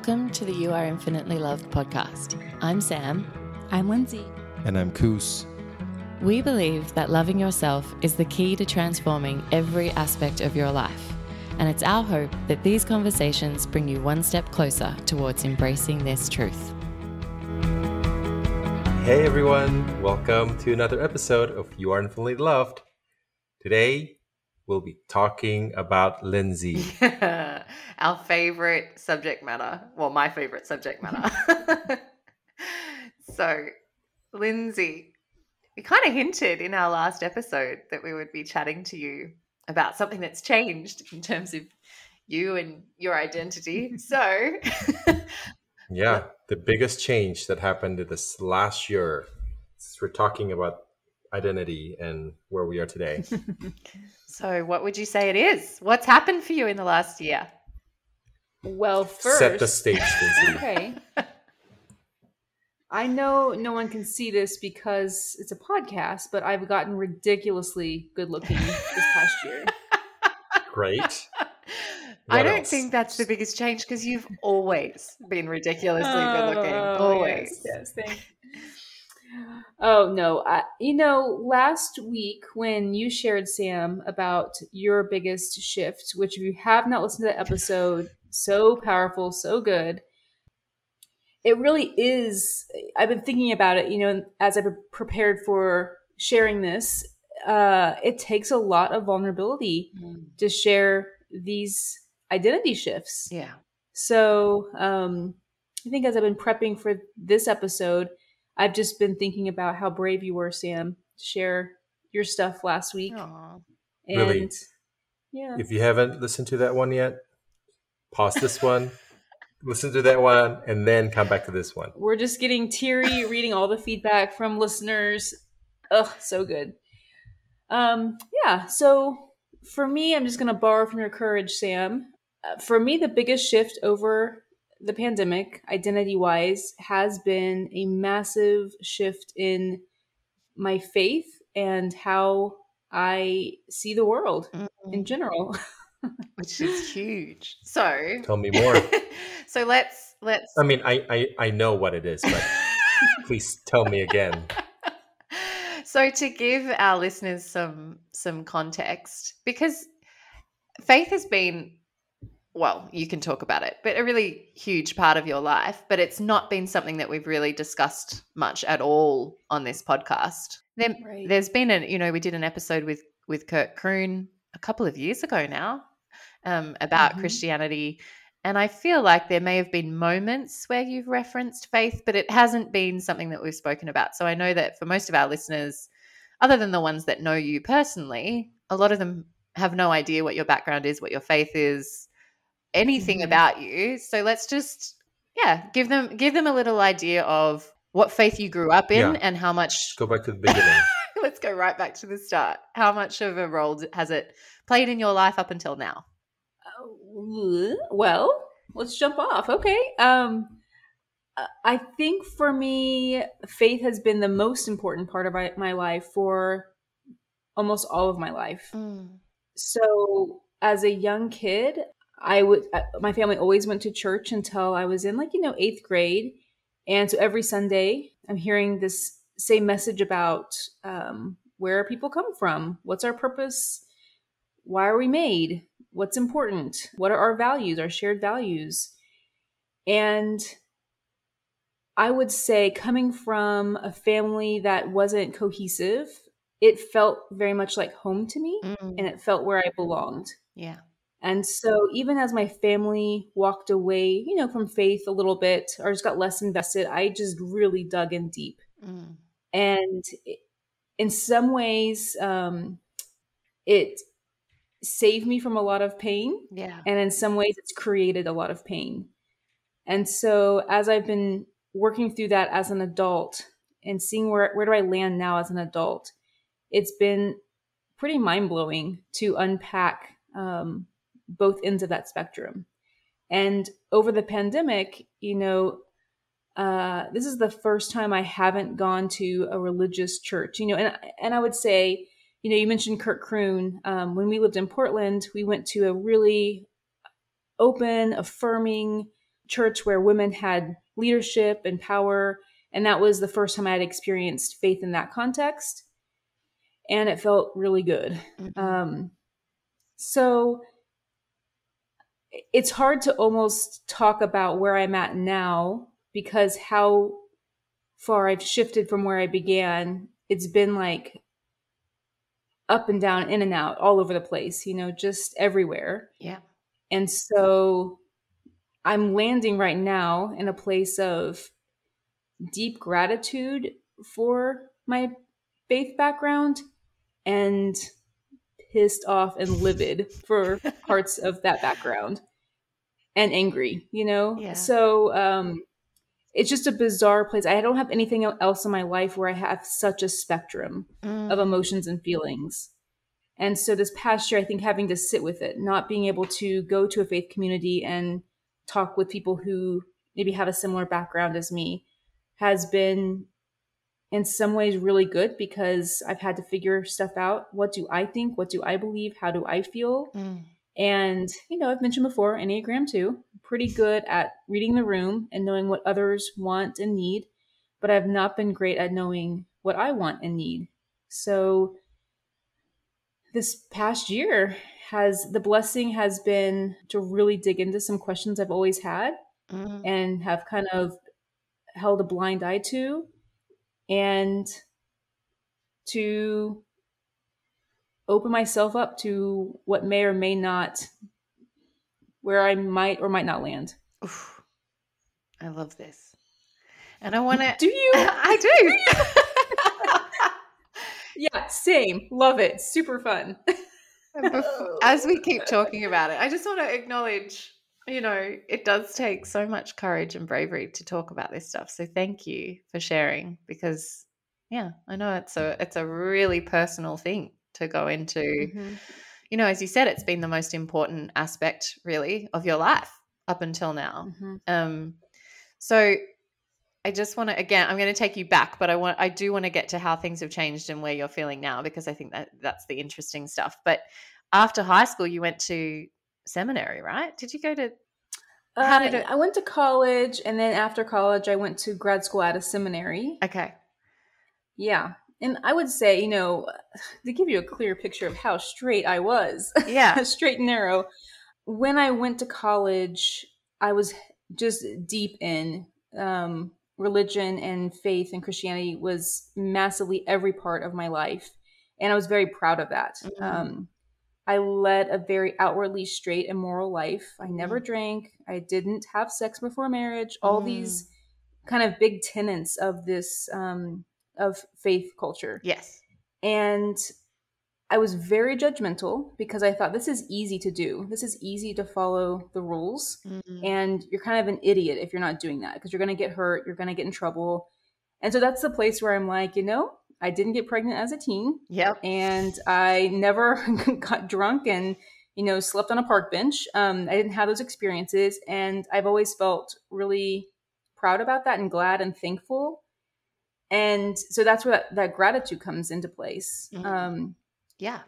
Welcome to the You Are Infinitely Loved podcast. I'm Sam. I'm Lindsay. And I'm Koos. We believe that loving yourself is the key to transforming every aspect of your life. And it's our hope that these conversations bring you one step closer towards embracing this truth. Hey everyone, welcome to another episode of You Are Infinitely Loved. Today, we'll be talking about Lindsay. Our favorite subject matter. Well, my favorite subject matter. so, Lindsay, we kind of hinted in our last episode that we would be chatting to you about something that's changed in terms of you and your identity. So, yeah, the biggest change that happened this last year. We're talking about identity and where we are today. So, what would you say it is? What's happened for you in the last year? Well, first, set the stage, okay. I know no one can see this because it's a podcast, but I've gotten ridiculously good looking this past year. Great. I don't else? think that's the biggest change because you've always been ridiculously oh, good looking. Oh, always. Yes, yes, thank you. Oh no, I, you know, last week when you shared Sam about your biggest shift, which if you have not listened to that episode, so powerful, so good. It really is. I've been thinking about it, you know, as I've prepared for sharing this. Uh, it takes a lot of vulnerability mm. to share these identity shifts. Yeah. So um, I think as I've been prepping for this episode, I've just been thinking about how brave you were, Sam, to share your stuff last week. Aww. And really? yeah. If you haven't listened to that one yet, pause this one, listen to that one, and then come back to this one. We're just getting teary reading all the feedback from listeners. Ugh, so good. Um, yeah, so for me, I'm just going to borrow from your courage, Sam. Uh, for me, the biggest shift over the pandemic, identity wise, has been a massive shift in my faith and how I see the world mm-hmm. in general. which is huge. So tell me more. so let's let's. I mean, I I, I know what it is, but please tell me again. So to give our listeners some some context, because faith has been well, you can talk about it, but a really huge part of your life. But it's not been something that we've really discussed much at all on this podcast. There, right. There's been a, you know, we did an episode with with Kurt Kroon a couple of years ago now um, about mm-hmm. Christianity. And I feel like there may have been moments where you've referenced faith, but it hasn't been something that we've spoken about. So I know that for most of our listeners, other than the ones that know you personally, a lot of them have no idea what your background is, what your faith is, anything mm-hmm. about you. So let's just yeah, give them give them a little idea of what faith you grew up in yeah. and how much go back to the beginning. let's go right back to the start. How much of a role has it played in your life up until now? Uh, well, let's jump off. Okay. Um, I think for me, faith has been the most important part of my, my life for almost all of my life. Mm. So, as a young kid, I would uh, my family always went to church until I was in like you know eighth grade, and so every Sunday I'm hearing this same message about um, where people come from, what's our purpose, why are we made, what's important, what are our values, our shared values, and I would say coming from a family that wasn't cohesive, it felt very much like home to me, mm. and it felt where I belonged. Yeah. And so, even as my family walked away, you know, from faith a little bit or just got less invested, I just really dug in deep. Mm. And in some ways, um, it saved me from a lot of pain. Yeah. And in some ways, it's created a lot of pain. And so, as I've been working through that as an adult and seeing where, where do I land now as an adult, it's been pretty mind blowing to unpack um, both ends of that spectrum. And over the pandemic, you know, uh, this is the first time I haven't gone to a religious church. You know, and and I would say, you know, you mentioned Kurt Kroon. Um, when we lived in Portland, we went to a really open, affirming church where women had leadership and power. And that was the first time I had experienced faith in that context. And it felt really good. Mhm. Um, so it's hard to almost talk about where I'm at now because how far I've shifted from where I began. It's been like up and down, in and out, all over the place, you know, just everywhere. yeah. And so I'm landing right now in a place of deep gratitude for my faith background and pissed off and livid for parts of that background and angry, you know? Yeah. So um it's just a bizarre place. I don't have anything else in my life where I have such a spectrum Mm. of emotions and feelings. And so this past year, I think having to sit with it, not being able to go to a faith community and talk with people who maybe have a similar background as me has been in some ways really good because I've had to figure stuff out. What do I think? What do I believe? How do I feel? Mm. And, you know, I've mentioned before, Enneagram 2, pretty good at reading the room and knowing what others want and need, but I've not been great at knowing what I want and need. So this past year has the blessing has been to really dig into some questions I've always had Mm. and have kind of held a blind eye to and to open myself up to what may or may not where I might or might not land. Oof. I love this. And I want to. Do you? I do. yeah, same. Love it. Super fun. As we keep talking about it, I just want to acknowledge, you know, it does take so much courage and bravery to talk about this stuff. So thank you for sharing because yeah, I know it's a it's a really personal thing to go into. Mm-hmm. You know, as you said, it's been the most important aspect really of your life up until now. Mm-hmm. Um, so I just want to again, I'm going to take you back, but I want I do want to get to how things have changed and where you're feeling now because I think that that's the interesting stuff. But after high school, you went to seminary, right? Did you go to? How did it- Uh, I went to college, and then after college, I went to grad school at a seminary. Okay, Yeah. And I would say, you know, to give you a clear picture of how straight I was, yeah, straight and narrow, when I went to college, I was just deep in um, religion and faith and Christianity was massively every part of my life. And I was very proud of that. Mhm. Um, I led a very outwardly straight and moral life. I never drank. I didn't have sex before marriage. All Mm. these kind of big tenets of this um, of faith culture. yes, And I was very judgmental because I thought this is easy to do. This is easy to follow the rules. Mhm. And you're kind of an idiot if you're not doing that because you're going to get hurt, you're going to get in trouble. And so that's the place where I'm like, you know, I didn't get pregnant as a teen yep, and I never got drunk and, you know, slept on a park bench. Um, I didn't have those experiences. And I've always felt really proud about that and glad and thankful. And so that's where that, that gratitude comes into place. Mhm. Um, yeah,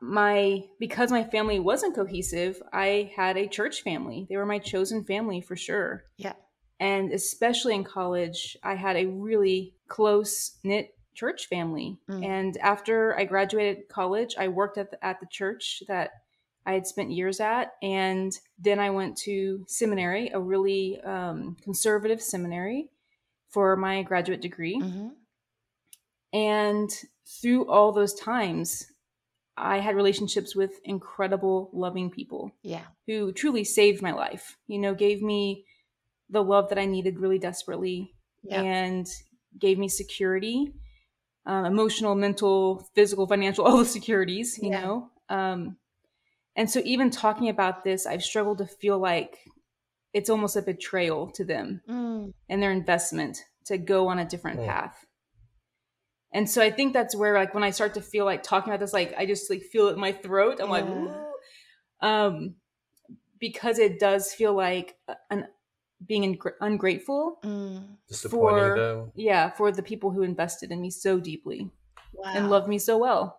my because my family wasn't cohesive i had a church family they were my chosen family for sure yeah, and especially in college i had a really close knit church family. Mm. and after i graduated college i worked at the, at the church that i had spent years at. And then i went to seminary a really um, conservative seminary for my graduate degree. Hmm and through all those times, I had relationships with incredible, loving people yeah, who truly saved my life, you know, gave me the love that I needed really desperately yeah, and gave me security um, emotional, mental, physical, financial, all the securities, you Yeah. know. Um, and so, even talking about this, I've struggled to feel like it's almost a betrayal to them Mm. and their investment to go on a different Mm. path. And so I think that's where like when I start to feel like talking about this, like I just like feel it in my throat. I'm like, "Ooh." um, because it does feel like an being ingr- ungrateful. Mm. Disappointing For- though. Yeah, for the people who invested in me so deeply Wow. and loved me so well.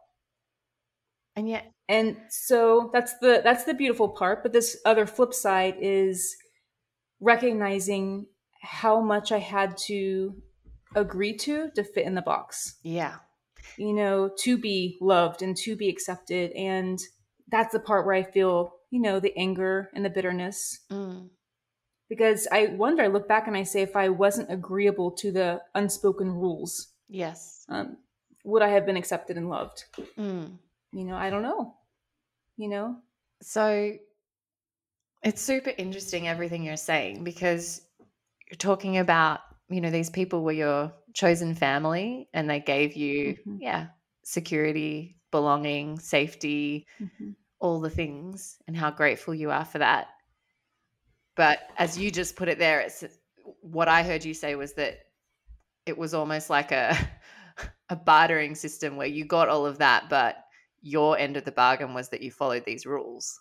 and yet, And so that's the that's the beautiful part. But this other flip side is recognizing how much I had to agree to to fit in the box. Yeah. You know, to be loved and to be accepted. And that's the part where I feel, you know, the anger and the bitterness. Mm. Because I wonder, I look back and I say, if I wasn't agreeable to the unspoken rules, Yes. um, would I have been accepted and loved? Mm. You know, I don't know. You know? So it's super interesting everything you're saying because you're talking about, you know, these people were your chosen family and they gave you, Mhm. yeah, security, belonging, safety, all the things, and how grateful you are for that. But as you just put it there, it's what I heard you say was that it was almost like a a bartering system where you got all of that, but your end of the bargain was that you followed these rules.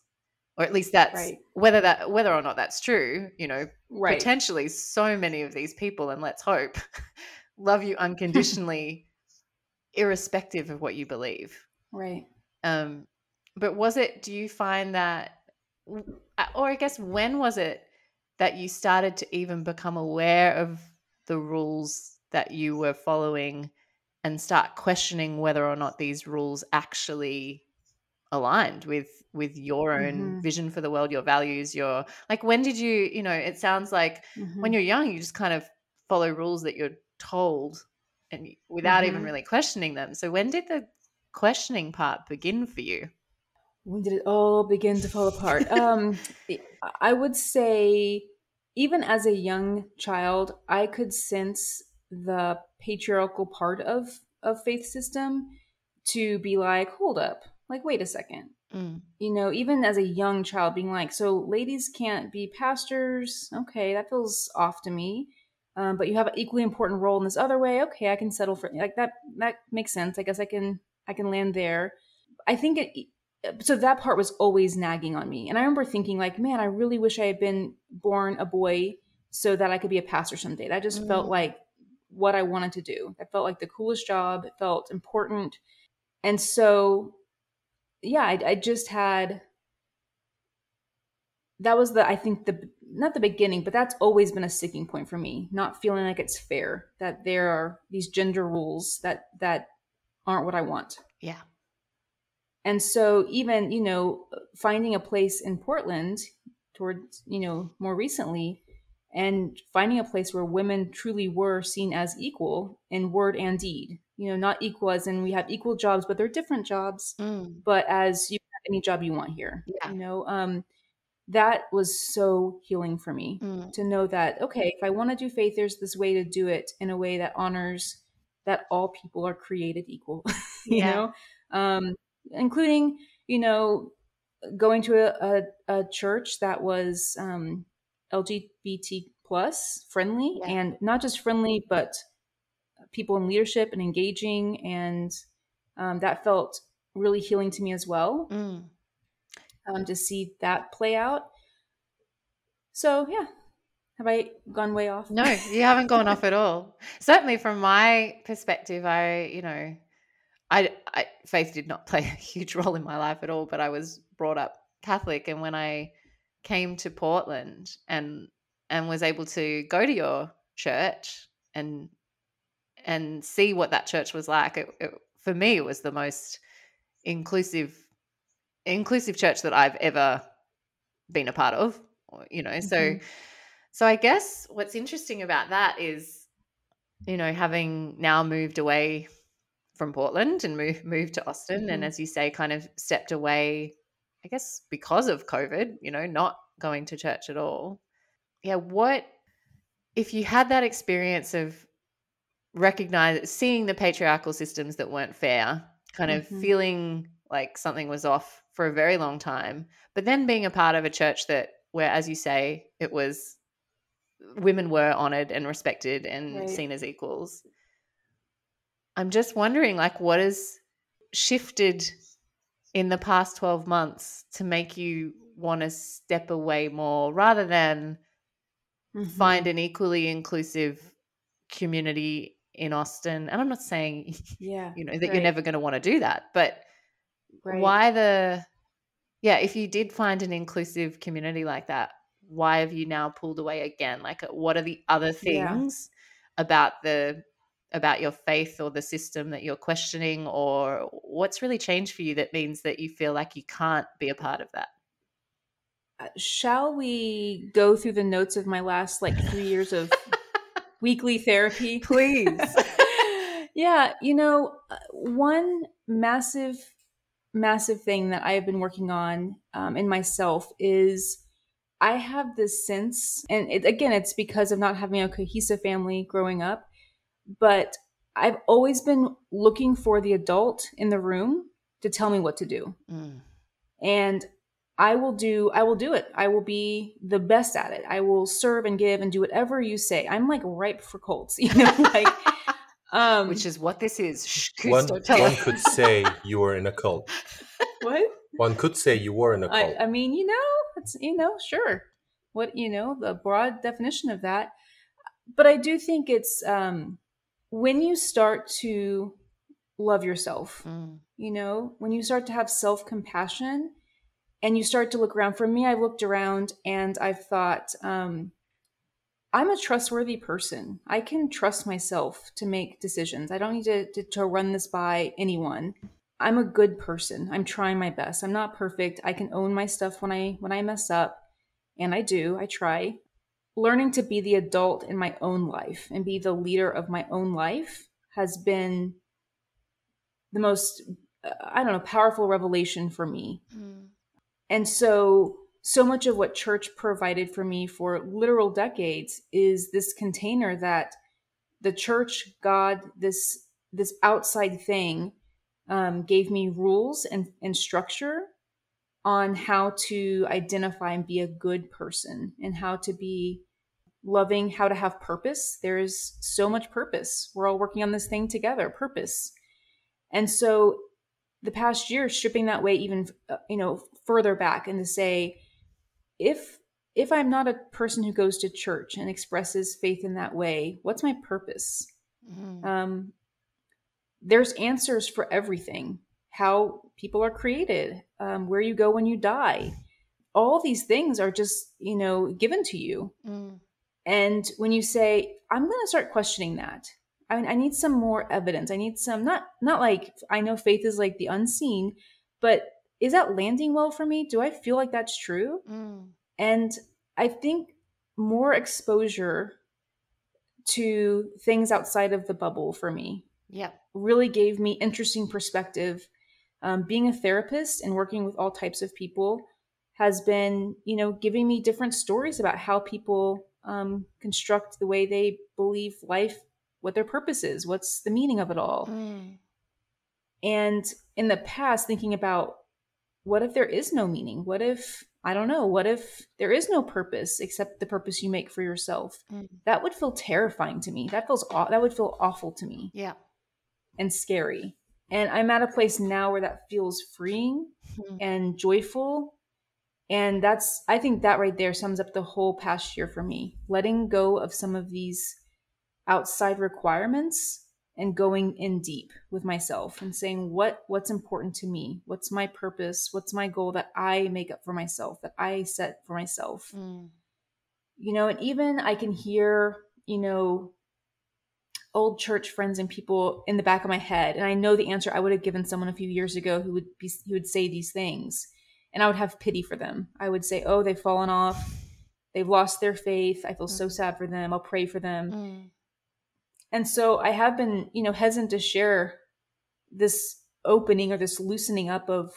Or at least that's Right. whether that whether or not that's true, you know, Right. potentially so many of these people, and let's hope, love you unconditionally, irrespective of what you believe. Right. Um, but was it? Do you find that, or I guess when was it that you started to even become aware of the rules that you were following, and start questioning whether or not these rules actually aligned with with your own Mhm. vision for the world, your values, your like? When did you? You know, it sounds like when Mhm. you're young, you just kind of follow rules that you're told, and without even Mhm. really questioning them. So when did the questioning part begin for you? When did it all begin to fall apart? um, I would say, even as a young child, I could sense the patriarchal part of of faith system to be like, hold up, like wait a second. Mm. You know, even as a young child, being like, so ladies can't be pastors. Okay, that feels off to me. Um, but you have an equally important role in this other way. Okay, I can settle for like that. That makes sense. I guess I can I can land there. I think it so that part was always nagging on me. And I remember thinking like, man, I really wish I had been born a boy so that I could be a pastor someday. That just felt Mm. like what I wanted to do. It felt like the coolest job. It felt important. And so yeah, I, I just had that was the I think the not the beginning, but that's always been a sticking point for me. Not feeling like it's fair that there are these gender rules that that aren't what I want. Yeah. And so even, you know, finding a place in Portland towards, you know, more recently and finding a place where women truly were seen as equal in word and deed. You know, not equal as in we have equal jobs, but they're different jobs, Mm. but as you have any job you want here. Yeah. You know, um that was so healing for me Mm. to know that okay, if I want to do faith, there's this way to do it in a way that honors that all people are created equal. you Yeah. know, um, including you know going to a, a, a church that was um, LGBT plus friendly Yeah. and not just friendly, but people in leadership and engaging, and um, that felt really healing to me as well Mm. um, to see that play out. So yeah, have I gone way off? No, you haven't gone off at all. Certainly, from my perspective, I, you know, I, I, faith did not play a huge role in my life at all, but I was brought up Catholic, and when I came to Portland and and was able to go to your church and and see what that church was like, it, it, for me, it was the most inclusive inclusive church that I've ever been a part of. You know, so. Mhm. So I guess what's interesting about that is, you know, having now moved away from Portland and moved moved to Austin, and Mhm. as you say, kind of stepped away, I guess because of COVID, you know, not going to church at all. Yeah, what if you had that experience of recognizing, seeing the patriarchal systems that weren't fair, kind of Mhm. feeling like something was off for a very long time, but then being a part of a church that where, as you say, it was women were honored and respected and Right. seen as equals. I'm just wondering, like, what has shifted in the past 12 months to make you want to step away more rather than Mhm. find an equally inclusive community in Austin? And I'm not saying, yeah, you know, that you're never going to want to do that, but right. why the, yeah, if you did find an inclusive community like that, why have you now pulled away again? Like, what are the other Yeah. things about the about your faith or the system that you're questioning, or what's really changed for you that means that you feel like you can't be a part of that? Uh, Shall we go through the notes of my last like three years of weekly therapy? Please. yeah, you know, uh, one massive, massive thing that I have been working on um, in myself is I have this sense, and it, again, it's because of not having a cohesive family growing up, but I've always been looking for the adult in the room to tell me what to do. Mm. And I will do I will do it. I will be the best at it. I will serve and give and do whatever you say. I'm like ripe for colds, you know, like um Which is what this is. Shh, One, don't tell one could say you were in a cult. what? One could say you were in a cult. I, I mean, you know, it's you know, sure. What you know, the broad definition of that. But I do think it's um when you start to love yourself, Mm. you know, when you start to have self compassion and you start to look around. For me, I looked around and I've thought, um, I'm a trustworthy person. I can trust myself to make decisions. I don't need to, to, to run this by anyone. I'm a good person. I'm trying my best. I'm not perfect. I can own my stuff when I when I mess up, and I do. I try. Learning to be the adult in my own life and be the leader of my own life has been the most I don't know powerful revelation for me. Mm. And so, so much of what church provided for me for literal decades is this container that the church, God, this this outside thing, um, gave me rules and, and structure on how to identify and be a good person and how to be loving, how to have purpose. There is so much purpose. We're all working on this thing together, purpose. And so the past year stripping that way even uh, you know further back and to say if if i'm not a person who goes to church and expresses faith in that way what's my purpose Mm. um there's answers for everything how people are created um, where you go when you die all these things are just you know given to you Mm. and when you say, I'm going to start questioning that, I, mean, I need some more evidence. I need some, not, not like, I know faith is like the unseen, but is that landing well for me? Do I feel like that's true? Mm. And I think more exposure to things outside of the bubble for me Yep. really gave me interesting perspective. Um, being a therapist and working with all types of people has been, you know, giving me different stories about how people um, construct the way they believe life, what their purpose is, what's the meaning of it all. Mm. And in the past, thinking about what if there is no meaning? What if, I don't know, what if there is no purpose except the purpose you make for yourself? Mm. That would feel terrifying to me. That feels, aw- that would feel awful to me Yeah. and scary. And I'm at a place now where that feels freeing Mm. and joyful. And that's, I think that right there sums up the whole past year for me. Letting go of some of these outside requirements and going in deep with myself and saying what what's important to me what's my purpose what's my goal that i make up for myself that i set for myself Mm. you know and even i can hear you know old church friends and people in the back of my head and i know the answer i would have given someone a few years ago who would be who would say these things and i would have pity for them. I would say oh they've fallen off. They've lost their faith. I feel so sad for them. I'll pray for them. Mm. and so i have been you know hesitant to share this opening or this loosening up of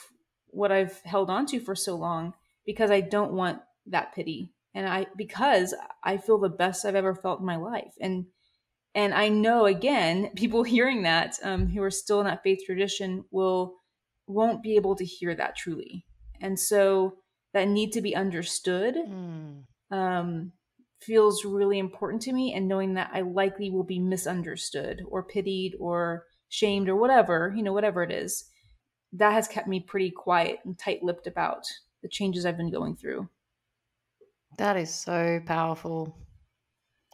what i've held on to for so long because i don't want that pity. And i because i feel the best i've ever felt in my life. And and i know again people hearing that um, who are still in that faith tradition will won't be able to hear that truly and so that need to be understood Mm. um, feels really important to me and knowing that i likely will be misunderstood or pitied or shamed or whatever you know whatever it is that has kept me pretty quiet and tight-lipped about the changes i've been going through That is so powerful.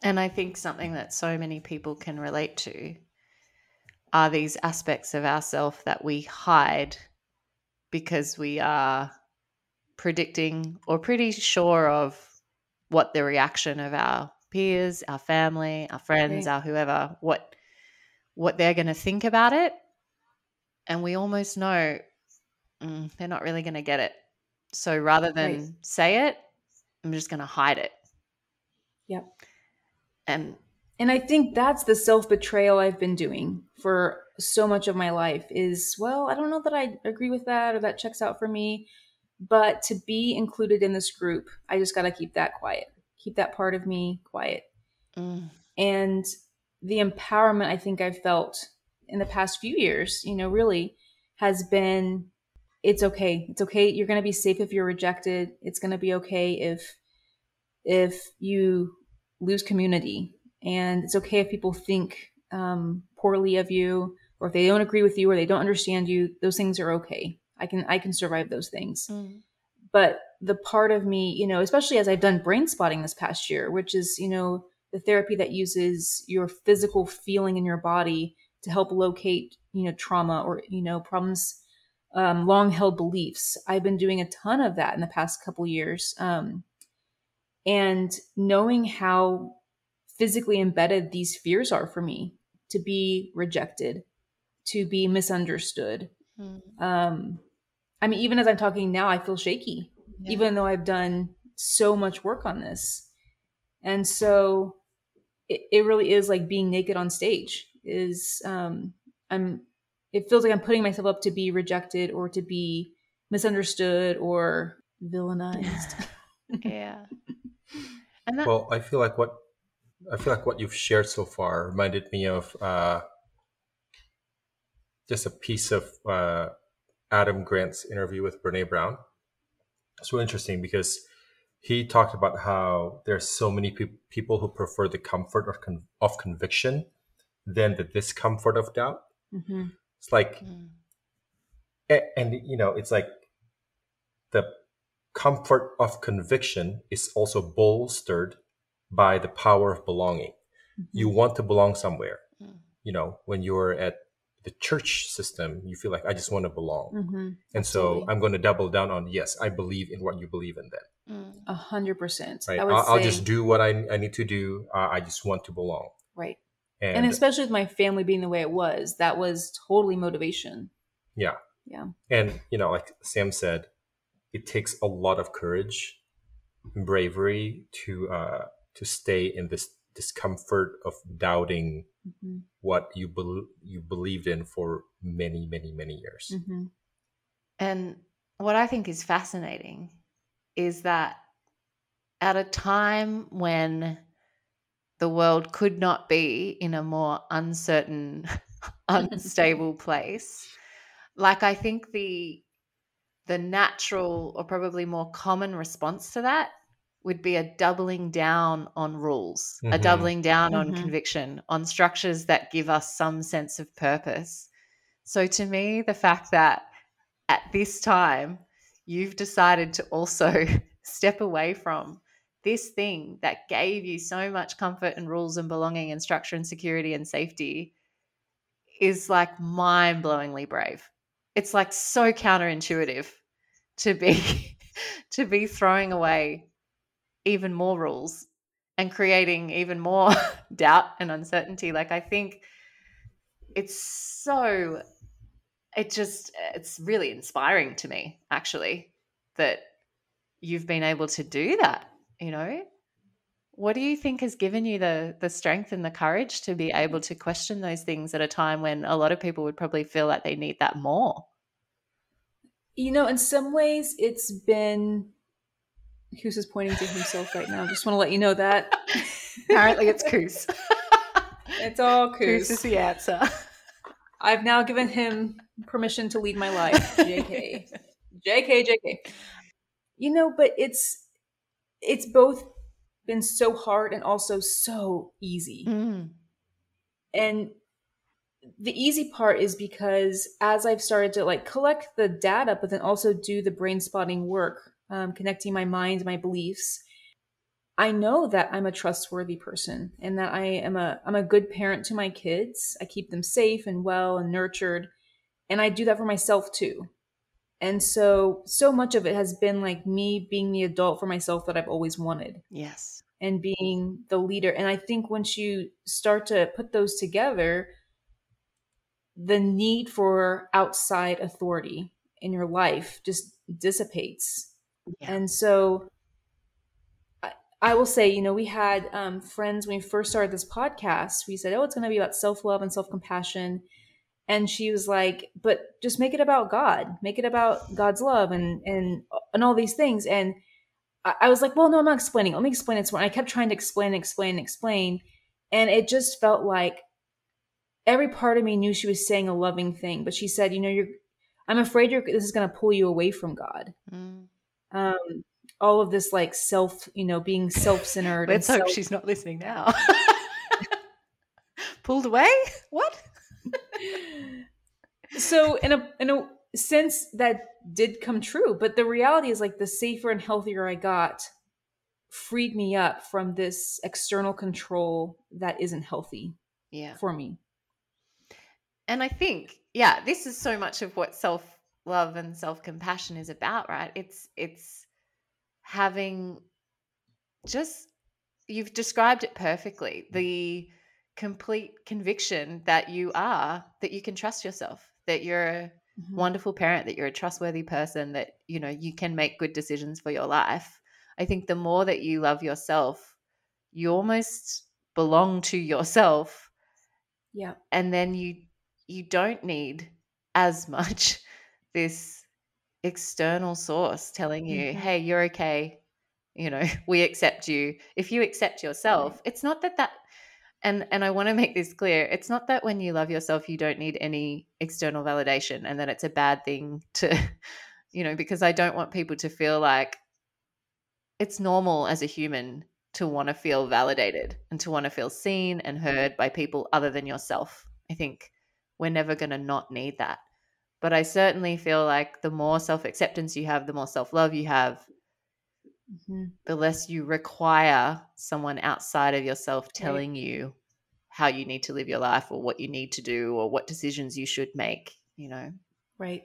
And I think something that so many people can relate to are these aspects of ourself that we hide because we are predicting or pretty sure of what the reaction of our peers, our family, our friends, Right. our whoever, what what they're going to think about it, and we almost know mm, they're not really going to get it. So rather than Right. say it, I'm just going to hide it. Yep. And And I think that's the self betrayal I've been doing for so much of my life is, well, I don't know that I agree with that or that checks out for me. But to be included in this group, I just got to keep that quiet, keep that part of me quiet. mm, And the empowerment I think I've felt in the past few years, you know, really has been it's okay. It's okay. You're going to be safe if you're rejected. It's going to be okay if if you lose community. And it's okay if people think um, poorly of you or if they don't agree with you or they don't understand you those things are okay. I can i can survive those things. Mm, but the part of me you know especially as i've done brain spotting this past year which is you know the therapy that uses your physical feeling in your body to help locate you know trauma or you know problems um, long held beliefs i've been doing a ton of that in the past couple years. Um, and knowing how physically embedded these fears are for me to be rejected to be misunderstood mm. um i mean even as i'm talking now i feel shaky Yeah. even though i've done so much work on this and so it, it really is like being naked on stage is um i'm it feels like i'm putting myself up to be rejected or to be misunderstood or villainized yeah. And that, Well, I feel like what I feel like what you've shared so far reminded me of uh, just a piece of uh, Adam Grant's interview with Brene Brown. It's really interesting because he talked about how there's so many pe- people who prefer the comfort of, con- of conviction than the discomfort of doubt. hmm It's like Mm, a- and you know it's like the comfort of conviction is also bolstered by the power of belonging. You want to belong somewhere. Mm, you know when you're at the church system you feel like i just want to belong. Hmm and so i'm going to double down on yes i believe in what you believe in then. Mm. A hundred percent. right. I would I'll, I'll just do what I, I need to do. Uh, i just want to belong. Right. and, And, especially with my family being the way it was, that was totally motivation. yeah. Yeah. and you know like sam said it takes a lot of courage and bravery to uh to stay in this discomfort of doubting hmm what you bel you believed in for many many many years. Hmm And what I think is fascinating is that at a time when the world could not be in a more uncertain, unstable place, like I think the the natural or probably more common response to that would be a doubling down on rules, a Mhm. doubling down on Mhm. conviction, on structures that give us some sense of purpose. So to me, the fact that at this time you've decided to also step away from this thing that gave you so much comfort and rules and belonging and structure and security and safety is like mind blowingly brave. It's like so counterintuitive to be to be throwing away even more rules and creating even more doubt and uncertainty. Like I think it's so it just it's really inspiring to me actually that you've been able to do that you know what do you think has given you the the strength and the courage to be able to question those things at a time when a lot of people would probably feel like they need that more You know, in some ways, it's been. Hughes is pointing to himself right now. Just want to let you know that. apparently it's Koos It's all Koos Koos. is the answer I've now given him permission to lead my life. JK. JK, JK. You know, but it's it's both been so hard and also so easy. Mm, And the easy part is because as I've started to like collect the data, but then also do the brain spotting work, um, connecting my mind, my beliefs, I know that I'm a trustworthy person and that I am a I'm a good parent to my kids. I keep them safe and well and nurtured, and I do that for myself too. And so, so much of it has been like me being the adult for myself that I've always wanted Yes. and being the leader. And I think once you start to put those together, the need for outside authority in your life just dissipates. Yeah. And so I, I will say, you know, we had um, friends when we first started this podcast, we said, oh, it's going to be about self love and self compassion. And she was like, but just make it about God, make it about God's love and, and, and all these things. And I, I was like, well, no, I'm not explaining. Let me explain it. So I kept trying to explain, explain, explain. And it just felt like every part of me knew she was saying a loving thing, but she said, you know, you're, I'm afraid you're, this is going to pull you away from God. Mm. Um, all of this like self, you know, being self-centered. Let's and hope self- she's not listening now. Pulled away? What? So in a in a sense that did come true, but the reality is like the safer and healthier I got freed me up from this external control that isn't healthy Yeah. for me. And I think, yeah, this is so much of what self love and self compassion is about, right? It's it's having just you've described it perfectly. The complete conviction that you are that you can trust yourself, that you're a Mhm. wonderful parent, that you're a trustworthy person, that you know you can make good decisions for your life. I think the more that you love yourself, you almost belong to yourself Yeah. and then you you don't need as much this external source telling you Mhm. hey you're okay you know we accept you if you accept yourself it's not that that and and i want to make this clear it's not that when you love yourself you don't need any external validation and that it's a bad thing to you know because i don't want people to feel like it's normal as a human to want to feel validated and to want to feel seen and heard by people other than yourself. I think we're never going to not need that. But I certainly feel like the more self acceptance you have, the more self love you have, Mhm. the less you require someone outside of yourself telling you how you need to live your life or what you need to do or what decisions you should make, you know? Right.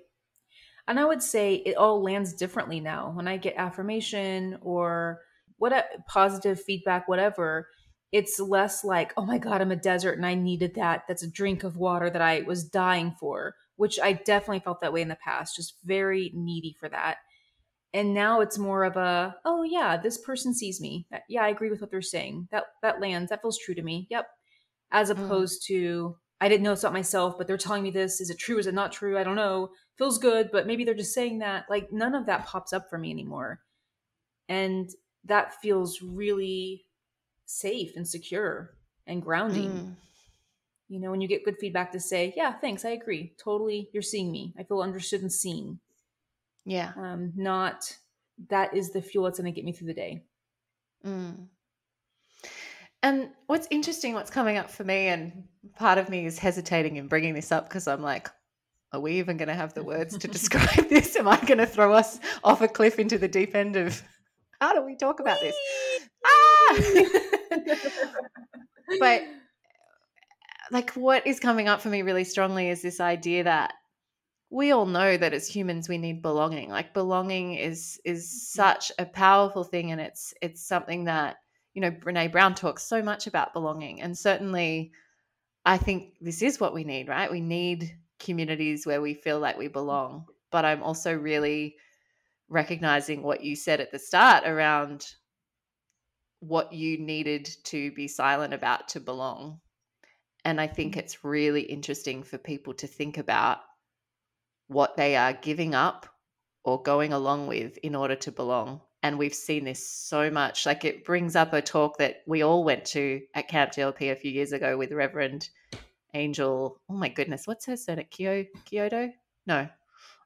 And I would say it all lands differently now. When I get affirmation or what a positive feedback, whatever, it's less like, oh my God, I'm a desert and I needed that. That's a drink of water that I was dying for, which I definitely felt that way in the past, just very needy for that. And now it's more of a, oh yeah, this person sees me. Yeah, I agree with what they're saying. That that lands. That feels true to me. Yep. As Mm. opposed to, I didn't know it's not myself, but they're telling me this. Is it true? Is it not true? I don't know feels good, but maybe they're just saying that. Like none of that pops up for me anymore. And that feels really safe and secure and grounding. Mm. You know, when you get good feedback to say, yeah, thanks, I agree. Totally, you're seeing me. I feel understood and seen. Yeah. Um, not that is the fuel that's going to get me through the day. Mm. And what's interesting, what's coming up for me, and part of me is hesitating in bringing this up because I'm like, are we even going to have the words to describe this? Am I going to throw us off a cliff into the deep end of how do we talk about this? Ah! but like, what is coming up for me really strongly is this idea that we all know that as humans we need belonging like belonging is is mm-hmm. such a powerful thing and it's it's something that you know brene brown talks so much about belonging and certainly i think this is what we need right? We need communities where we feel like we belong but i'm also really recognizing what you said at the start around what you needed to be silent about to belong and i think mm-hmm. it's really interesting for people to think about what they are giving up or going along with in order to belong. And we've seen this so much. Like it brings up a talk that we all went to at Camp GLP a few years ago with Reverend Angel. Oh my goodness, what's her surname? Kyo, Kyoto? No,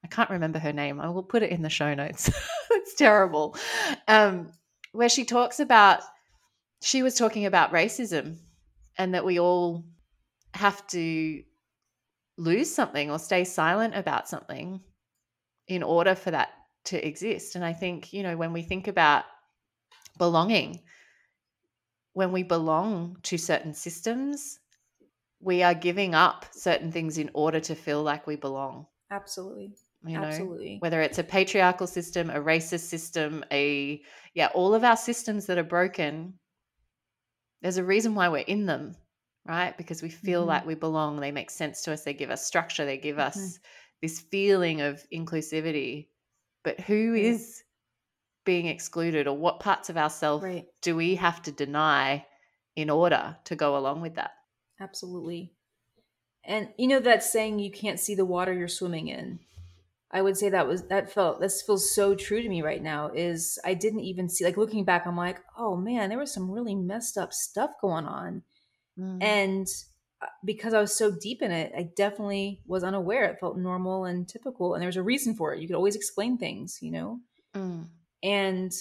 I can't remember her name. I will put it in the show notes. it's terrible. Um, where she talks about, she was talking about racism and that we all have to lose something or stay silent about something in order for that to exist. And I think, you know, when we think about belonging, when we belong to certain systems, we are giving up certain things in order to feel like we belong. Absolutely. you know Absolutely. whether it's a patriarchal system a racist system a yeah all of our systems that are broken there's a reason why we're in them right because we feel Mhm. like we belong they make sense to us they give us structure they give Mhm. us this feeling of inclusivity but who is being excluded or what parts of ourselves Right. do we have to deny in order to go along with that Absolutely. And you know that saying you can't see the water you're swimming in. I would say that was that felt this feels so true to me right now is I didn't even see like looking back I'm like, "Oh man, there was some really messed up stuff going on." And uh, because I was so deep in it, I definitely was unaware. It felt normal and typical and there was a reason for it. You could always explain things, you know? Mm. and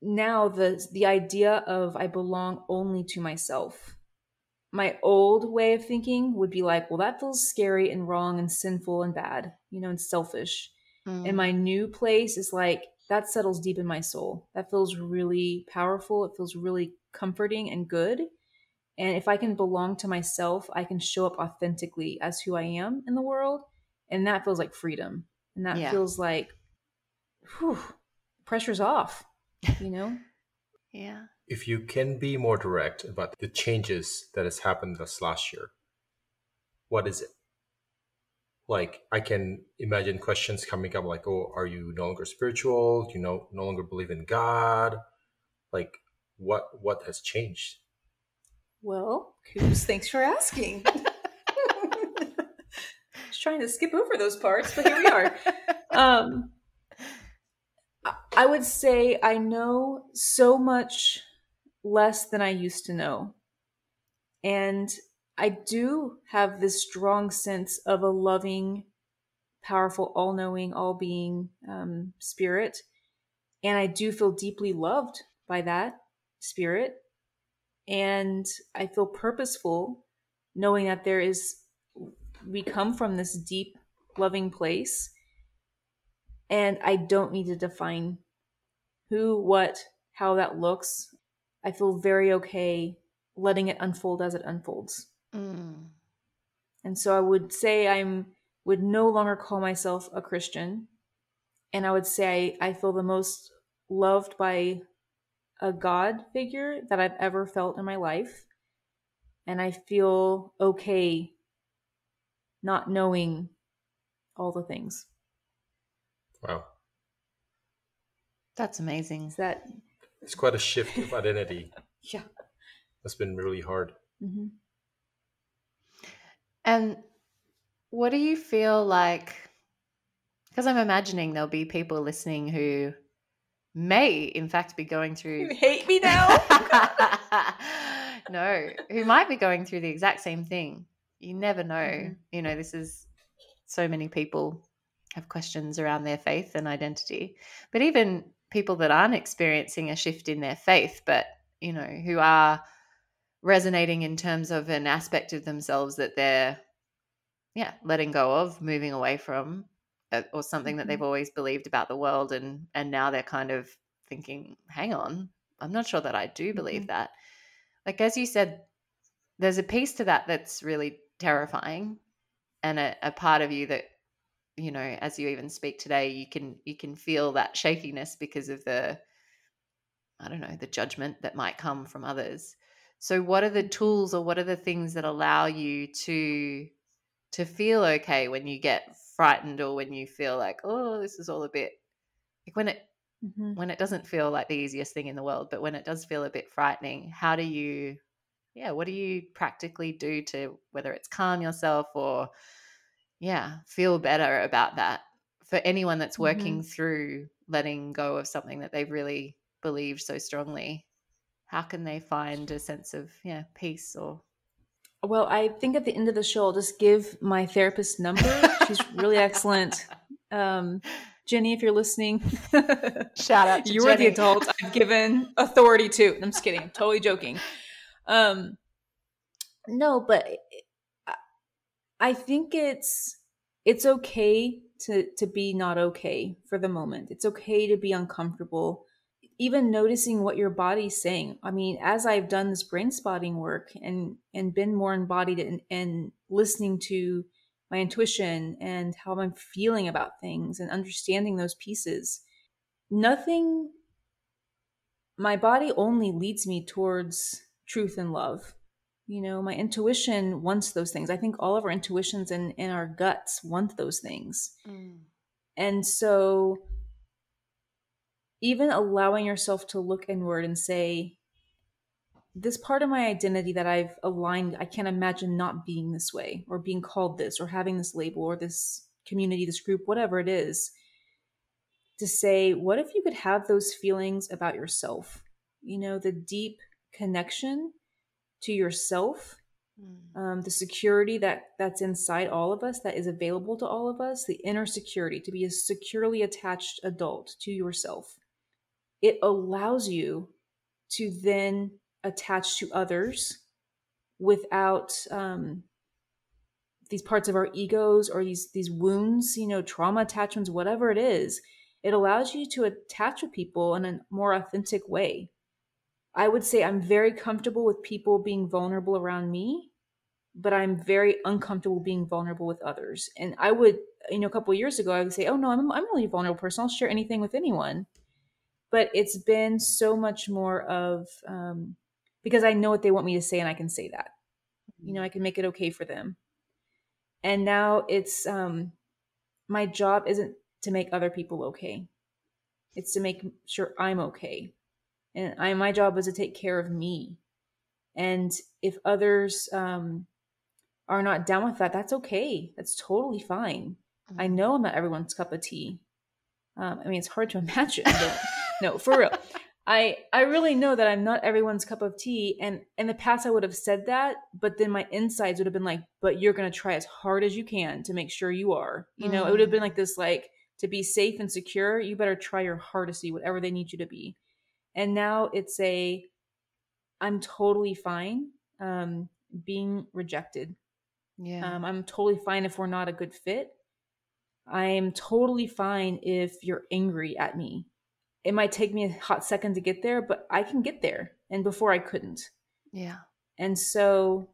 now the the idea of i belong only to myself my old way of thinking would be like well that feels scary and wrong and sinful and bad you know and selfish Mm. and my new place is like that settles deep in my soul that feels really powerful it feels really comforting and good and if i can belong to myself i can show up authentically as who i am in the world and that feels like freedom and that Yeah. feels like whew, pressure's off you know yeah If you can be more direct about the changes that has happened this last year, what is it? Like I can imagine questions coming up like, "Oh, are you no longer spiritual? Do you no no longer believe in God? Like, what what has changed?" Well Koos, thanks for asking. Just trying to skip over those parts but here we are. Um I- would say i know so much less than i used to know. And i do have this strong sense of a loving powerful all-knowing all-being um, spirit. And i do feel deeply loved by that spirit and i feel purposeful knowing that there is we come from this deep loving place and i don't need to define who what how that looks i feel very okay letting it unfold as it unfolds Mm. and so i would say i'm would no longer call myself a christian and i would say i, I feel the most loved by a god figure that i've ever felt in my life and i feel okay not knowing all the things Wow, that's amazing is that it's quite a shift of identity. yeah That's been really hard. hmm And what do you feel like? Because I'm imagining there'll be people listening who may, in fact, be going through. You hate me now no, who might be going through the exact same thing. You never know. Mhm. You know, this is so many people have questions around their faith and identity. But even people that aren't experiencing a shift in their faith, but, you know, who are resonating in terms of an aspect of themselves that they're, yeah, letting go of, moving away from, or something that they've Mhm. always believed about the world. And, and now they're kind of thinking, hang on, I'm not sure that I do believe Mhm. that. Like, as you said, there's a piece to that that's really terrifying and a, a part of you that you know as you even speak today you can you can feel that shakiness because of the i don't know the judgment that might come from others so what are the tools or what are the things that allow you to to feel okay when you get frightened or when you feel like oh this is all a bit like when it Mhm. when it doesn't feel like the easiest thing in the world but when it does feel a bit frightening how do you yeah what do you practically do to whether it's calm yourself or yeah feel better about that for anyone that's working through letting go of something that they've really believed so strongly how can they find a sense of yeah peace or Well, I think at the end of the show, I'll just give my therapist number. She's really excellent. Um, Jenny, if you're listening, Shout out to you're the adult I've given authority to. I'm just kidding. I'm totally joking. Um, no, but I- I think it's it's okay to to be not okay for the moment. It's okay to be uncomfortable. Even noticing what your body's saying. I mean, as I've done this brain spotting work and and been more embodied and, and listening to my intuition and how I'm feeling about things and understanding those pieces. Nothing, my body only leads me towards truth and love. You know, my intuition wants those things. I think all of our intuitions and, and our guts want those things. Mm. And so, even allowing yourself to look inward and say, this part of my identity that I've aligned, I can't imagine not being this way or being called this or having this label or this community, this group, whatever it is. To say, what if you could have those feelings about yourself? You know, the deep connection to yourself, mm. um, the security that that's inside all of us, that is available to all of us, the inner security to be a securely attached adult to yourself. It allows you to then attach to others without um, these parts of our egos or these these wounds you know trauma attachments whatever it is it allows you to attach with people in a more authentic way. I would say i'm very comfortable with people being vulnerable around me but i'm very uncomfortable being vulnerable with others. And i would you know a couple years ago i would say oh no i'm, I'm a really vulnerable person. I'll share anything with anyone but it's been so much more of um, because I know what they want me to say and I can say that. You know, I can make it okay for them. And now it's um my job isn't to make other people okay. It's to make sure I'm okay. And I my job is to take care of me. And if others um are not down with that, that's okay. That's totally fine. Mm-hmm. I know I'm not everyone's cup of tea. Um, I mean, it's hard to imagine, but no, for real. I I really know that I'm not everyone's cup of tea and in the past I would have said that but then my insides would have been like but you're going to try as hard as you can to make sure you are. You know, mm. it would have been like this like to be safe and secure, you better try your hardest to be whatever they need you to be. And now it's a I'm totally fine um being rejected. Yeah. Um, I'm totally fine if we're not a good fit. I'm totally fine if you're angry at me it might take me a hot second to get there, but I can get there. And before I couldn't. Yeah. And so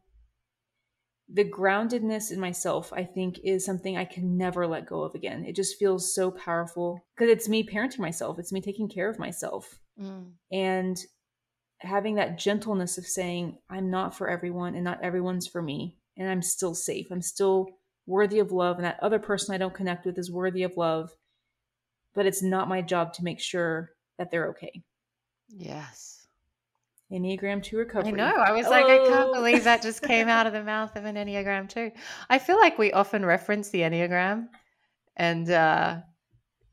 the groundedness in myself, I think, is something I can never let go of again. It just feels so powerful because it's me parenting myself, it's me taking care of myself. Mm. And having that gentleness of saying, I'm not for everyone and not everyone's for me. And I'm still safe. I'm still worthy of love. And that other person I don't connect with is worthy of love but it's not my job to make sure that they're okay. Yes. Enneagram 2 recovery. I know. I was Hello. like, I can't believe that just came out of the mouth of an Enneagram 2. I feel like we often reference the Enneagram and uh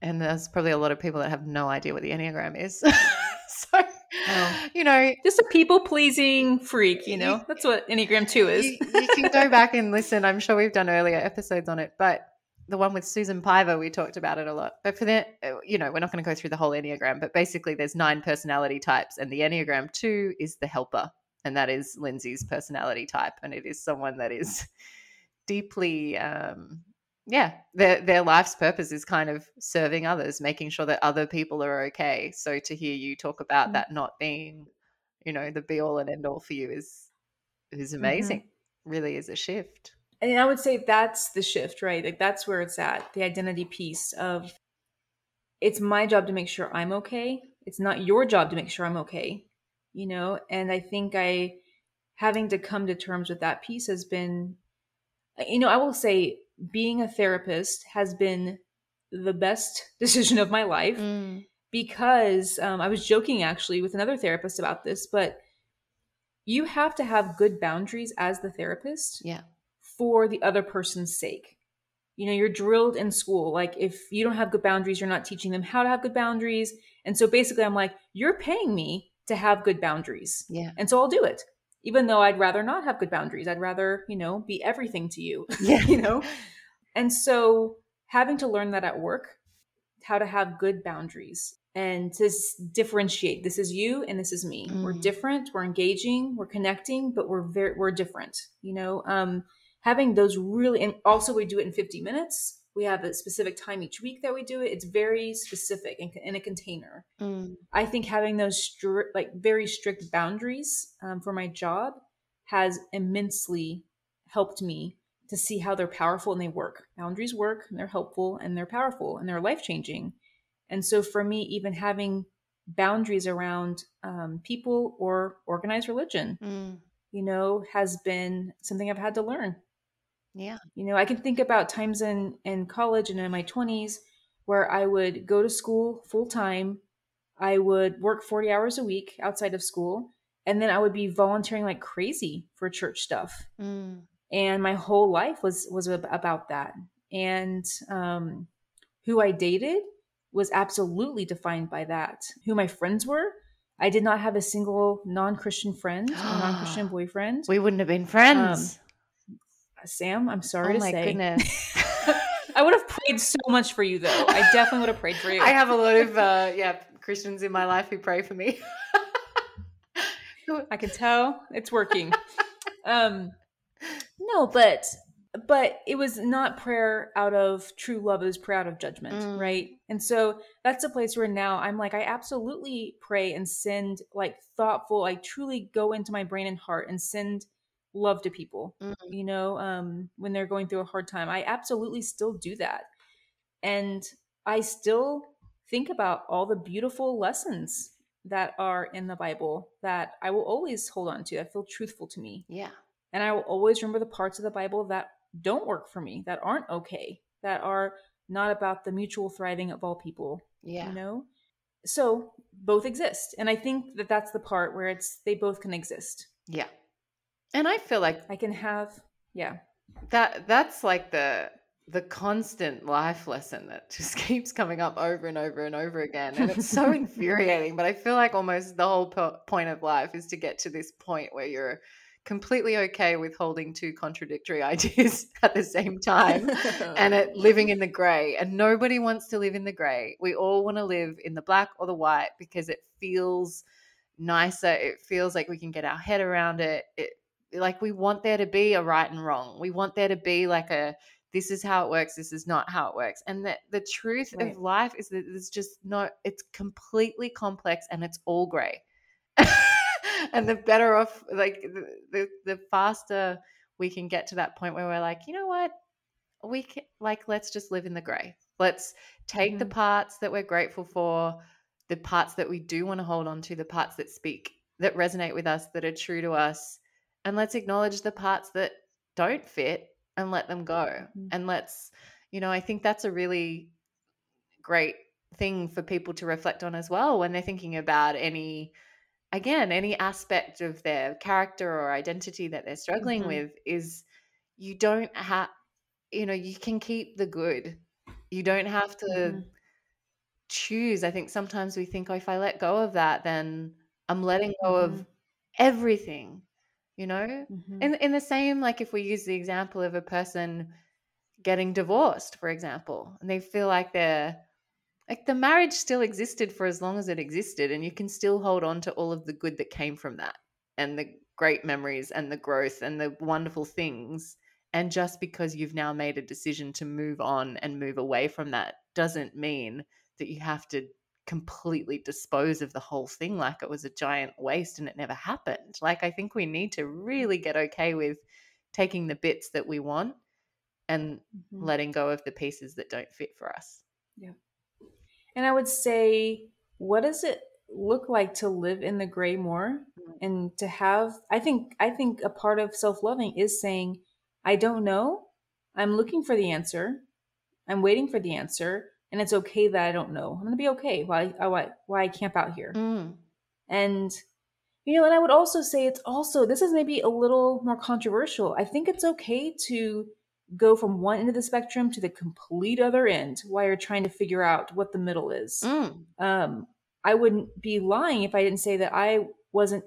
and there's probably a lot of people that have no idea what the Enneagram is. so oh. you know, just a people pleasing freak, you know. That's what Enneagram 2 is. you, you can go back and listen. I'm sure we've done earlier episodes on it, but the one with Susan Piver, we talked about it a lot. But for the, uh, you know, we're not going to go through the whole Enneagram, but basically there's nine personality types, and the Enneagram two is the helper, and that is Lindsay's personality type, and it is someone that is deeply, um, yeah, their their life's purpose is kind of serving others, making sure that other people are okay. So to hear you talk about mm-hmm. that not being, you know, the be all and end all for you is is mm-hmm. amazing. Mm-hmm. Really is a shift and I would say that's the shift, right? Like that's where it's at. The identity piece of it's my job to make sure I'm okay. It's not your job to make sure I'm okay. You know, and I think I having to come to terms with that piece has been you know, I will say being a therapist has been the best decision of my life mm. because um, I was joking actually with another therapist about this, but you have to have good boundaries as the therapist. Yeah for the other person's sake. You know, you're drilled in school. Like, if you don't have good boundaries, you're not teaching them how to have good boundaries. And so basically, I'm like, you're paying me to have good boundaries. Yeah. And so I'll do it, even though I'd rather not have good boundaries. I'd rather, you know, be everything to you. Yeah. you know? And so having to learn that at work, how to have good boundaries and to differentiate this is you and this is me mm. we're different we're engaging we're connecting but we're very we're different you know um having those really and also we do it in 50 minutes we have a specific time each week that we do it it's very specific in, in a container mm. i think having those like very strict boundaries um, for my job has immensely helped me to see how they're powerful and they work. Boundaries work and they're helpful and they're powerful and they're life changing. And so for me, even having boundaries around um, people or organized religion, Mm. you know, has been something I've had to learn. Yeah. You know, I can think about times in in college and in my 20s where I would go to school full time. I would work 40 hours a week outside of school, and then I would be volunteering like crazy for church stuff. Mm. And my whole life was was about that. And um who I dated was absolutely defined by that. Who my friends were, I did not have a single non-Christian friend or non-Christian boyfriend. We wouldn't have been friends. Sam, I'm sorry oh to my say. goodness. I would have prayed so much for you, though. I definitely would have prayed for you. I have a lot of uh, yeah Christians in my life who pray for me. I can tell it's working. um, no, but but it was not prayer out of true love; it was prayer out of judgment, Mm. right? And so that's a place where now I'm like, I absolutely pray and send like thoughtful. I truly go into my brain and heart and send love to people. Mm. You know, um, when they're going through a hard time, I absolutely still do that, and I still think about all the beautiful lessons that are in the Bible that I will always hold on to, that feel truthful to me. yeah. And I will always remember the parts of the Bible that don't work for me, that aren't okay, that are not about the mutual thriving of all people, Yeah. you know? So both exist. And I think that that's the part where it's they both can exist. Yeah. And I feel like I can have, yeah. that that's like the the constant life lesson that just keeps coming up over and over and over again. And it's so infuriating but i feel like almost the whole po- point of life is to get to this point where you're completely okay with holding two contradictory ideas at the same time and it living in the gray. And nobody wants to live in the gray. We all want to live in the black or the white because it feels nicer. It feels like we can get our head around it. It like we want there to be a right and wrong. We want there to be like a this is how it works this is not how it works. And that the truth Right. of life is that there's just no it's completely complex and it's all gray. And the better off like the, the the faster we can get to that point where we're like you know what? We can like let's just live in the gray. Let's take the Mhm. parts that we're grateful for the parts that we do want to hold on to the parts that speak that resonate with us that are true to us and let's acknowledge the parts that don't fit and let them go Mm. and let's you know i think that's a really great thing for people to reflect on as well when they're thinking about any again any aspect of their character or identity that they're struggling Mhm. with is you don't have you know you can keep the good you don't have to Mhm. choose i think sometimes we think oh if i let go of that then i'm letting go of Mhm. everything you know Mhm. in in the same like if we use the example of a person getting divorced for example and they feel like they're like the marriage still existed for as long as it existed and you can still hold on to all of the good that came from that and the great memories and the growth and the wonderful things and just because you've now made a decision to move on and move away from that doesn't mean that you have to completely dispose of the whole thing like it was a giant waste and it never happened. Like, I think we need to really get okay with taking the bits that we want and Mhm. letting go of the pieces that don't fit for us. Yeah. And I would say, what does it look like to live in the gray more Mm. and to have I think I think a part of self-loving is saying, I don't know. I'm looking for the answer. I'm waiting for the answer, and it's okay that I don't know. I'm to be okay why I why, why I camp out here. Mm. And you know, and I would also say it's also this is maybe a little more controversial. I think it's okay to go from one end of the spectrum to the complete other end while you're trying to figure out what the middle is. Mm. Um, I wouldn't be lying if I didn't say that I wasn't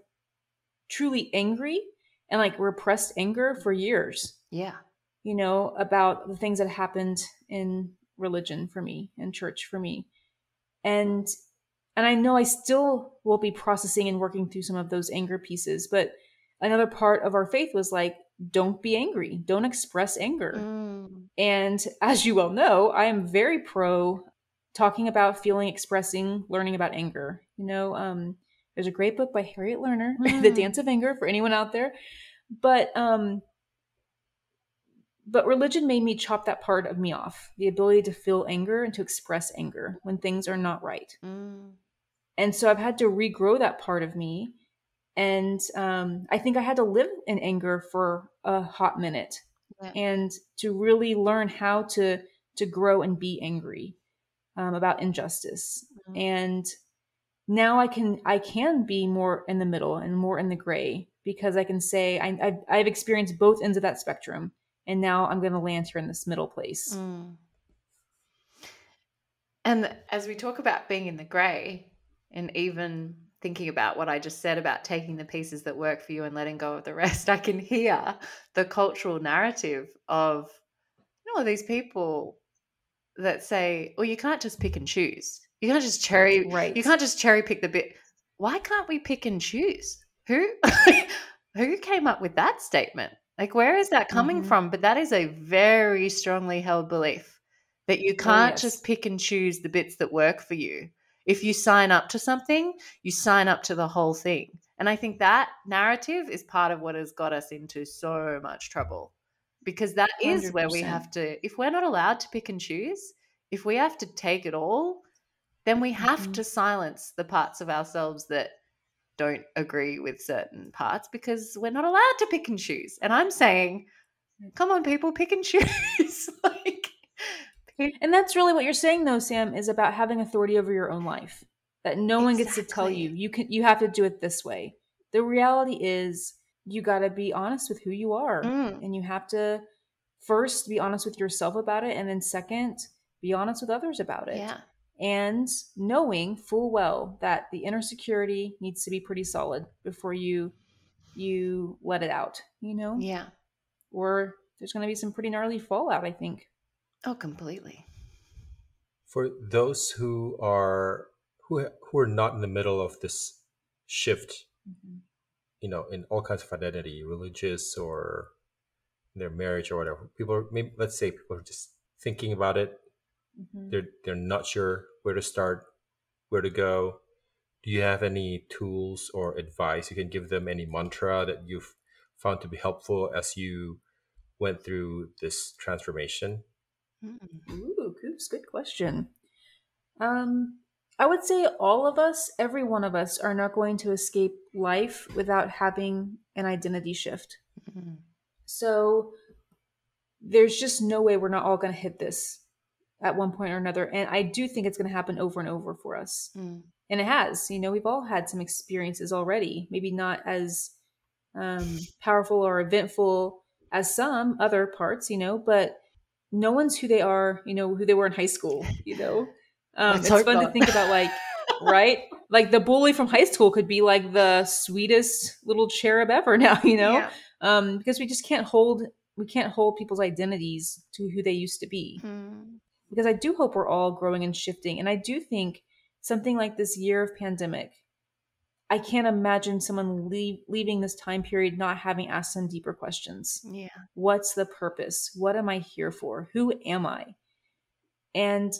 truly angry and like repressed anger for years, Yeah. you know, about the things that happened in religion for me and church for me. And and I know I still will be processing and working through some of those anger pieces, but another part of our faith was like don't be angry, don't express anger. Mm. And as you well know, I am very pro talking about feeling, expressing, learning about anger. You know, um, there's a great book by Harriet Lerner, The Mm. Dance of Anger, for anyone out there. But um, but religion made me chop that part of me off the ability to feel anger and to express anger when things are not right. Mm. And so I've had to regrow that part of me. And um, I think I had to live in anger for a hot minute Yeah. and to really learn how to to grow and be angry um, about injustice. Mhm. And now I can I can be more in the middle and more in the gray because I can say I, I've, I've experienced both ends of that spectrum, and now I'm going to land here in this middle place. Mm. And as we talk about being in the grey, and even thinking about what I just said about taking the pieces that work for you and letting go of the rest, I can hear the cultural narrative of you know these people that say, "Well, you can't just pick and choose. You can't just cherry. Right. You can't just cherry pick the bit. Why can't we pick and choose? Who who came up with that statement? Like, where is that coming Mhm. from? But that is a very strongly held belief that you can't yes. just pick and choose the bits that work for you. If you sign up to something, you sign up to the whole thing. And I think that narrative is part of what has got us into so much trouble because that is where we have to, if we're not allowed to pick and choose, if we have to take it all, then we have Mhm. to silence the parts of ourselves that don't agree with certain parts because we're not allowed to pick and choose. And I'm saying, come on, people, pick and choose. like, pick- And that's really what you're saying, though, Sam, is about having authority over your own life. That no one gets to tell you you can you have to do it this way. The reality is you got to be honest with who you are, Mm. and you have to first be honest with yourself about it, and then second be honest with others about it. yeah. And knowing full well that the inner security needs to be pretty solid before you you let it out. You know, Yeah. or there's going to be some pretty gnarly fallout. I think. Oh, completely. For those who are who who are not in the middle of this shift, mm-hmm. you know, in all kinds of identity, religious or their marriage or whatever. People are maybe let's say people are just thinking about it. Mhm. They're they're not sure where to start, where to go. Do you have any tools or advice you can give them? Any mantra that you've found to be helpful as you went through this transformation? Mm. Ooh, Coops, good question. Um, I would say all of us, every one of us, are not going to escape life without having an identity shift. Mm. So there's just no way we're not all going to hit this at one point or another. And I do think it's going to happen over and over for us. Mm. And it has. You know, we've all had some experiences already, maybe not as um, powerful or eventful as some other parts, you know, but no one's who they are, you know, who they were in high school, you know. Um, it's fun to think about, like, right? Like the bully from high school could be like the sweetest little cherub ever now, you know? Yeah. um, because we just can't hold we can't hold people's identities to who they used to be. Mm. Because I do hope we're all growing and shifting, and I do think something like this year of pandemic, I can't imagine someone leave, leaving this time period not having asked some deeper questions. Yeah. What's the purpose? What am I here for? Who am I? And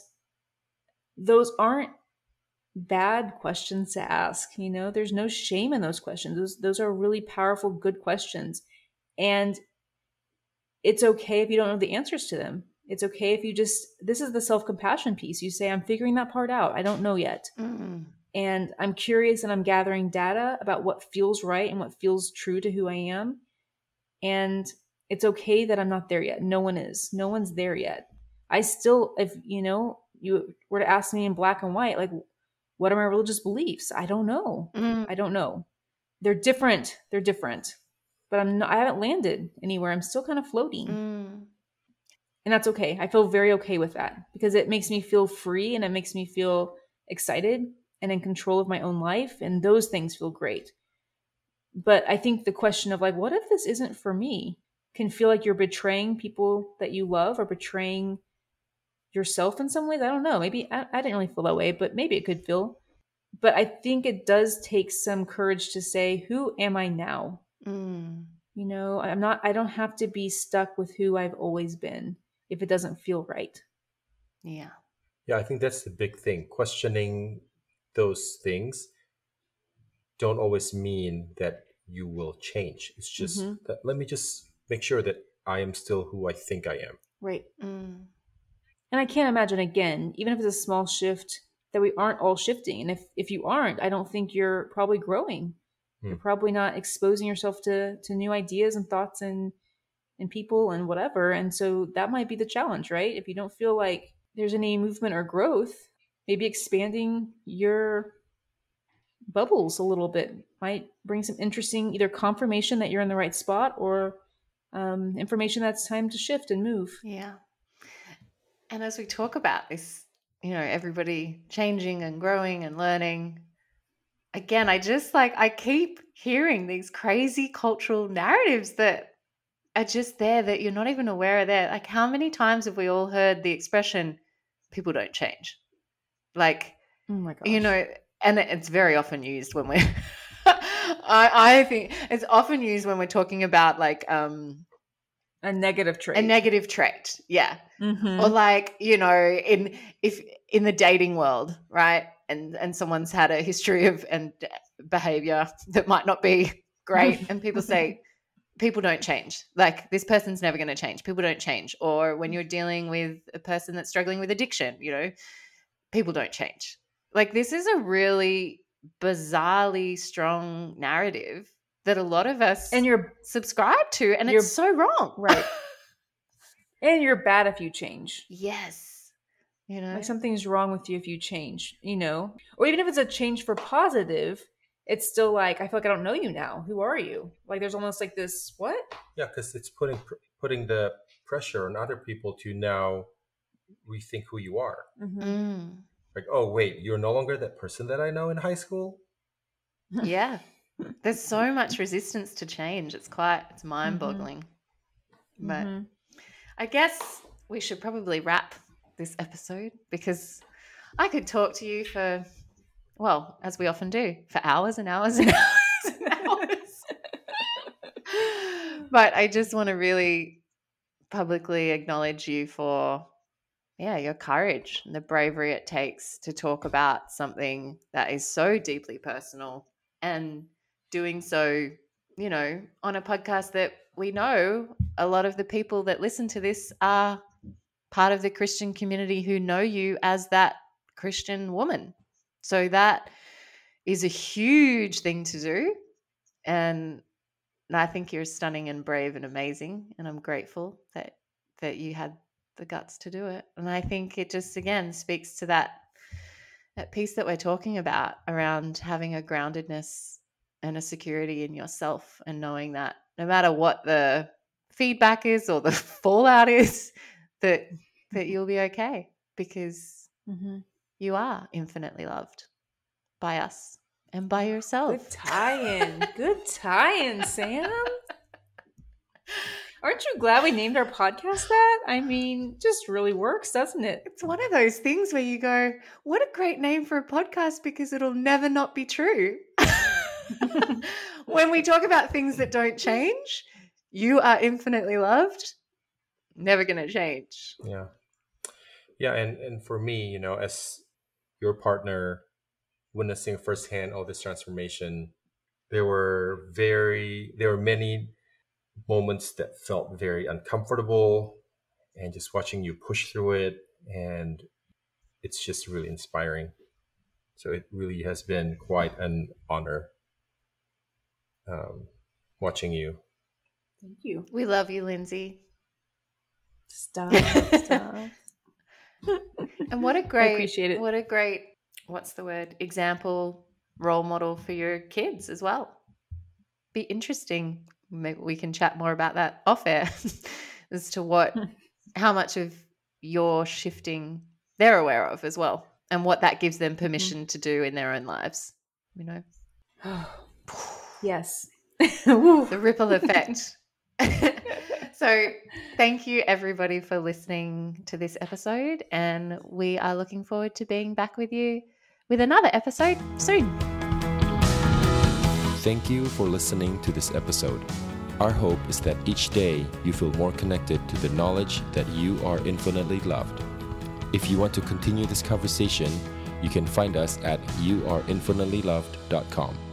those aren't bad questions to ask you know there's no shame in those questions those those are really powerful good questions and it's okay if you don't know the answers to them it's okay if you just this is the self-compassion piece. You say i'm figuring that part out. I don't know yet. Mm. and i'm curious and i'm gathering data about what feels right and what feels true to who i am. And it's okay that i'm not there yet. No one is. No one's there yet. I still if you know you were to ask me in black and white like what are my religious beliefs? I don't know. Mm. i don't know. They're different. They're different. But i'm not i haven't landed anywhere. I'm still kind of floating. Mm. And that's okay. I feel very okay with that because it makes me feel free and it makes me feel excited and in control of my own life and those things feel great. But i think the question of like what if this isn't for me? Can feel like you're betraying people that you love or betraying yourself in some ways? I don't know. Maybe i, I didn't really feel that way but maybe it could feel. But i think it does take some courage to say who am i now? Mm. you know i'm not i don't have to be stuck with who i've always been if it doesn't feel right Yeah. Yeah, I think that's the big thing. Questioning those things don't always mean that you will change. It's just Mhm. that let me just make sure that I am still who I think I am. Right. Mm. And I can't imagine again, even if it's a small shift, that we aren't all shifting. And if if you aren't, I don't think you're probably growing. Hmm. You're probably not exposing yourself to to new ideas and thoughts and and people and whatever. And so that might be the challenge, right? If you don't feel like there's any movement or growth, maybe expanding your bubbles a little bit might bring some interesting either confirmation that you're in the right spot or um, information that's time to shift and move. Yeah. And as we talk about this, you know, everybody changing and growing and learning, again, I just like, I keep hearing these crazy cultural narratives that are just there that you're not even aware of there. Like, how many times have we all heard the expression, people don't change? Like, Oh my god. you know, and it's very often used when we're, I, I think it's often used when we're talking about like um, a negative trait. a negative trait. Yeah Mhm. or like you know in if in the dating world right and and someone's had a history of and behavior that might not be great and people say people don't change. Like this person's never going to change. People don't change. Or when you're dealing with a person that's struggling with addiction you know people don't change. Like this is a really bizarrely strong narrative that a lot of us and you're subscribed to and you're- it's so wrong. Right. and you're bad if you change. yes. You know? Like something's wrong with you if you change, you know? Or even if it's a change for positive, it's still like I feel like I don't know you now. Who are you? Like there's almost like this what? Yeah, because it's putting pr- putting the pressure on other people to now rethink who you are. Mhm. Mm. Like, oh wait, you're no longer that person that I know in high school. Yeah. There's so much resistance to change. It's quite it's mind-boggling. But Mhm. I guess we should probably wrap this episode because I could talk to you for well, as we often do, for hours and hours and hours and hours. but I just want to really publicly acknowledge you for yeah, your courage and the bravery it takes to talk about something that is so deeply personal and doing so, you know, on a podcast that we know a lot of the people that listen to this are part of the Christian community who know you as that Christian woman. So that is a huge thing to do. And I think you're stunning and brave and amazing. And I'm grateful that that you had the guts to do it. And I think it just again speaks to that that piece that we're talking about around having a groundedness and a security in yourself and knowing that no matter what the feedback is or the fallout is that that you'll be okay because Mhm. You are infinitely loved by us and by yourself. Good tie-in. Good tie-in, Sam. Aren't you glad we named our podcast that? I mean, just really works, doesn't it? It's one of those things where you go, what a great name for a podcast because it'll never not be true. when we talk about things that don't change, you are infinitely loved, never going to change. Yeah. Yeah, and and for me, you know, as your partner witnessing firsthand all this transformation, there were very there were many moments that felt very uncomfortable and just watching you push through it and it's just really inspiring. So it really has been quite an honor um, watching you. Thank you. We love you, Lindsay. Stop. Stop. And what a great, appreciate it. What a great, what's the word? Example, role model for your kids as well. Be interesting. Maybe we can chat more about that off air as to what, how much of your shifting they're aware of as well, and what that gives them mm-hmm. permission to do in their own lives. You know, yes. The ripple effect. So, thank you everybody for listening to this episode, and we are looking forward to being back with you with another episode soon. Thank you for listening to this episode. Our hope is that each day you feel more connected to the knowledge that you are infinitely loved. If you want to continue this conversation, you can find us at youareinfinitelyloved.com.